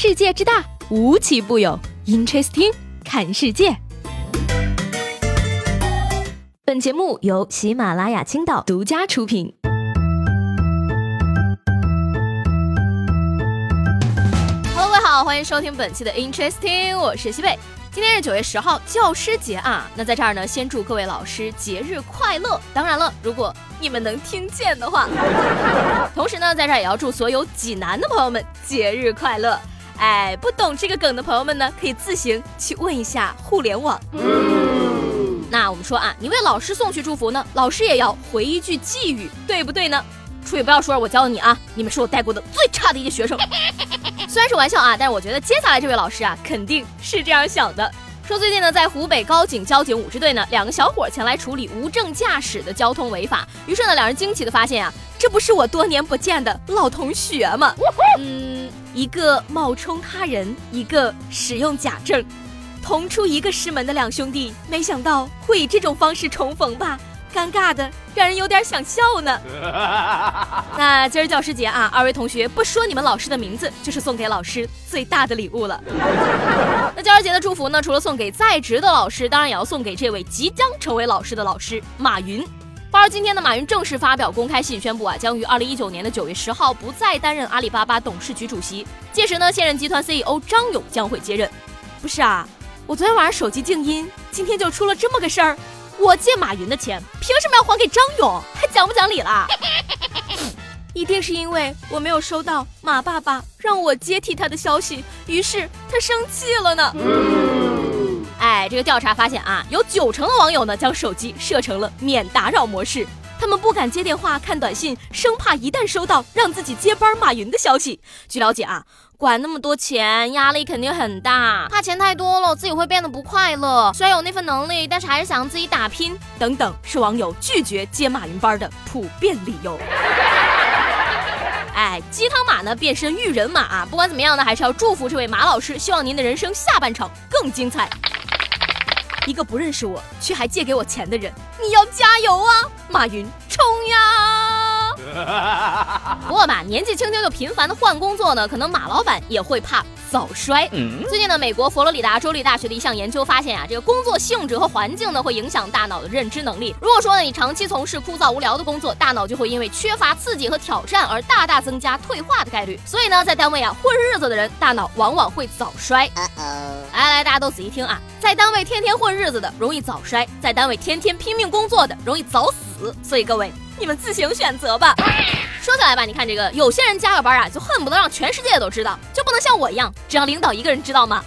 世界之大，无奇不有。Interesting，看世界。本节目由喜马拉雅青岛独家出品。Hello，各位好，欢迎收听本期的 Interesting，我是西贝。今天是九月十号，教师节啊。那在这儿呢，先祝各位老师节日快乐。当然了，如果你们能听见的话，同时呢，在这儿也要祝所有济南的朋友们节日快乐。哎，不懂这个梗的朋友们呢，可以自行去问一下互联网。嗯那我们说啊，你为老师送去祝福呢，老师也要回一句寄语，对不对呢？出去不要说我教你啊，你们是我带过的最差的一届学生。虽然是玩笑啊，但是我觉得接下来这位老师啊，肯定是这样想的。说最近呢，在湖北高警交警五支队呢，两个小伙前来处理无证驾驶的交通违法。于是呢，两人惊奇的发现啊，这不是我多年不见的老同学吗？嗯。一个冒充他人，一个使用假证，同出一个师门的两兄弟，没想到会以这种方式重逢吧？尴尬的让人有点想笑呢。那今儿教师节啊，二位同学不说你们老师的名字，就是送给老师最大的礼物了。那教师节的祝福呢，除了送给在职的老师，当然也要送给这位即将成为老师的老师马云。报而今天的马云正式发表公开信，宣布啊，将于二零一九年的九月十号不再担任阿里巴巴董事局主席。届时呢，现任集团 CEO 张勇将会接任。不是啊，我昨天晚上手机静音，今天就出了这么个事儿。我借马云的钱，凭什么要还给张勇？还讲不讲理了？一定是因为我没有收到马爸爸让我接替他的消息，于是他生气了呢。哎，这个调查发现啊，有九成的网友呢将手机设成了免打扰模式，他们不敢接电话、看短信，生怕一旦收到让自己接班马云的消息。据了解啊，管那么多钱，压力肯定很大，怕钱太多了，自己会变得不快乐。虽然有那份能力，但是还是想自己打拼。等等，是网友拒绝接马云班的普遍理由。哎，鸡汤马呢变身育人马啊！不管怎么样呢，还是要祝福这位马老师，希望您的人生下半场更精彩。一个不认识我却还借给我钱的人，你要加油啊，马云，冲呀！不过吧，年纪轻轻就频繁的换工作呢，可能马老板也会怕。早衰。最近呢，美国佛罗里达州立大学的一项研究发现啊，这个工作性质和环境呢，会影响大脑的认知能力。如果说呢，你长期从事枯燥无聊的工作，大脑就会因为缺乏刺激和挑战而大大增加退化的概率。所以呢，在单位啊混日子的人，大脑往往会早衰。来来，大家都仔细听啊，在单位天天混日子的容易早衰，在单位天天拼命工作的容易早死。所以各位。你们自行选择吧。说起来吧，你看这个，有些人加个班啊，就恨不得让全世界都知道，就不能像我一样，只让领导一个人知道吗？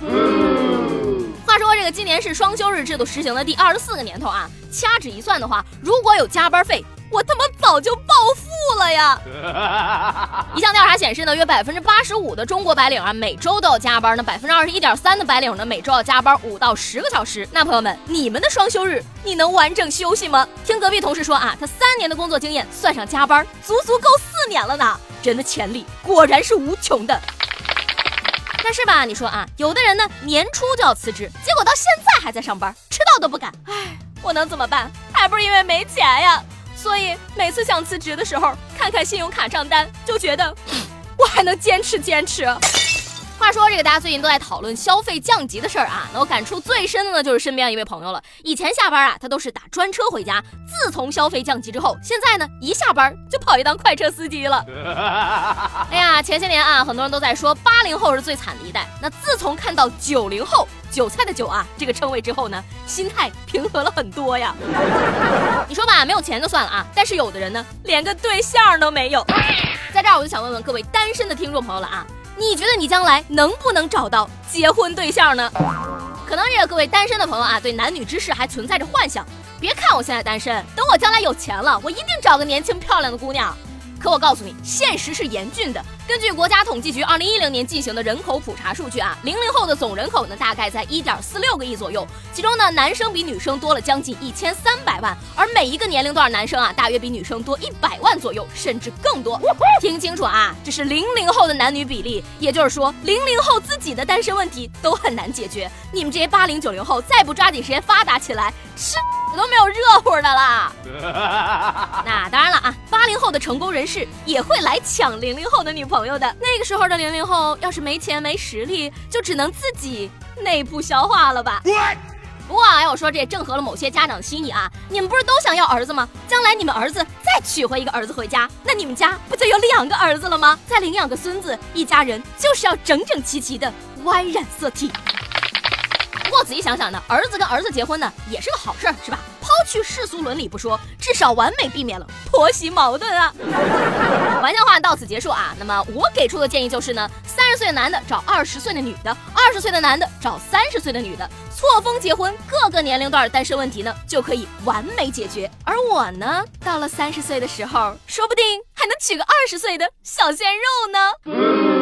话说这个今年是双休日制度实行的第二十四个年头啊，掐指一算的话，如果有加班费。我他妈早就暴富了呀！一项调查显示呢，约百分之八十五的中国白领啊，每周都要加班呢；百分之二十一点三的白领呢，每周要加班五到十个小时。那朋友们，你们的双休日你能完整休息吗？听隔壁同事说啊，他三年的工作经验算上加班，足足够四年了呢。人的潜力果然是无穷的。但是吧，你说啊，有的人呢年初就要辞职，结果到现在还在上班，迟到都不敢。唉，我能怎么办？还不是因为没钱呀。所以每次想辞职的时候，看看信用卡账单，就觉得 我还能坚持坚持。话说这个大家最近都在讨论消费降级的事儿啊，那我感触最深的呢就是身边一位朋友了。以前下班啊，他都是打专车回家，自从消费降级之后，现在呢一下班就跑去当快车司机了。哎呀，前些年啊，很多人都在说八零后是最惨的一代，那自从看到九零后韭菜的韭啊这个称谓之后呢，心态平和了很多呀。你说吧，没有钱就算了啊，但是有的人呢，连个对象都没有。在这儿我就想问问各位单身的听众朋友了啊。你觉得你将来能不能找到结婚对象呢？可能也有各位单身的朋友啊，对男女之事还存在着幻想。别看我现在单身，等我将来有钱了，我一定找个年轻漂亮的姑娘。可我告诉你，现实是严峻的。根据国家统计局二零一零年进行的人口普查数据啊，零零后的总人口呢大概在一点四六个亿左右，其中呢男生比女生多了将近一千三百万，而每一个年龄段男生啊大约比女生多一百万左右，甚至更多。听清楚啊，这是零零后的男女比例，也就是说零零后自己的单身问题都很难解决。你们这些八零九零后再不抓紧时间发达起来，吃都没有热乎的啦。那当然了啊，八零后的成功人士也会来抢零零后的女朋友。的。那个时候的零零后，要是没钱没实力，就只能自己内部消化了吧。不过啊，要说这也正合了某些家长的心意啊！你们不是都想要儿子吗？将来你们儿子再娶回一个儿子回家，那你们家不就有两个儿子了吗？再领养个孙子，一家人就是要整整齐齐的 Y 染色体。不过仔细想想呢，儿子跟儿子结婚呢，也是个好事儿，是吧？抛去世俗伦理不说，至少完美避免了婆媳矛盾啊！玩笑话到此结束啊。那么我给出的建议就是呢，三十岁的男的找二十岁的女的，二十岁的男的找三十岁的女的，错峰结婚，各个年龄段的单身问题呢就可以完美解决。而我呢，到了三十岁的时候，说不定还能娶个二十岁的小鲜肉呢。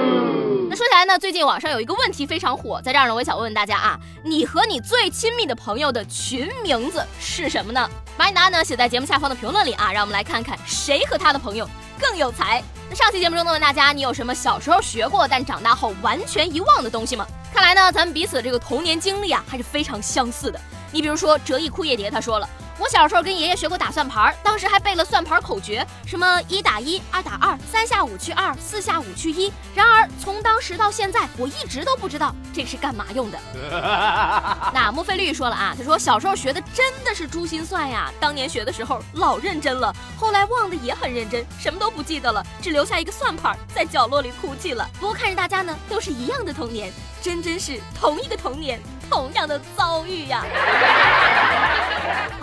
那说起来呢，最近网上有一个问题非常火，在这儿呢，我也想问问大家啊，你和你最亲密的朋友的群名字是什么呢？把你答案呢写在节目下方的评论里啊，让我们来看看谁和他的朋友更有才。那上期节目中呢，问大家你有什么小时候学过但长大后完全遗忘的东西吗？看来呢，咱们彼此的这个童年经历啊，还是非常相似的。你比如说折翼枯叶蝶，他说了。我小时候跟爷爷学过打算盘，当时还背了算盘口诀，什么一打一，二打二，三下五去二，四下五去一。然而从当时到现在，我一直都不知道这是干嘛用的。那墨菲绿说了啊，他说小时候学的真的是珠心算呀，当年学的时候老认真了，后来忘的也很认真，什么都不记得了，只留下一个算盘在角落里哭泣了。不过看着大家呢都是一样的童年，真真是同一个童年，同样的遭遇呀。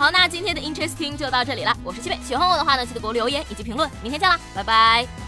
好，那今天的 Interesting 就到这里了。我是七贝，喜欢我的话呢，记得给我留言以及评论。明天见啦，拜拜。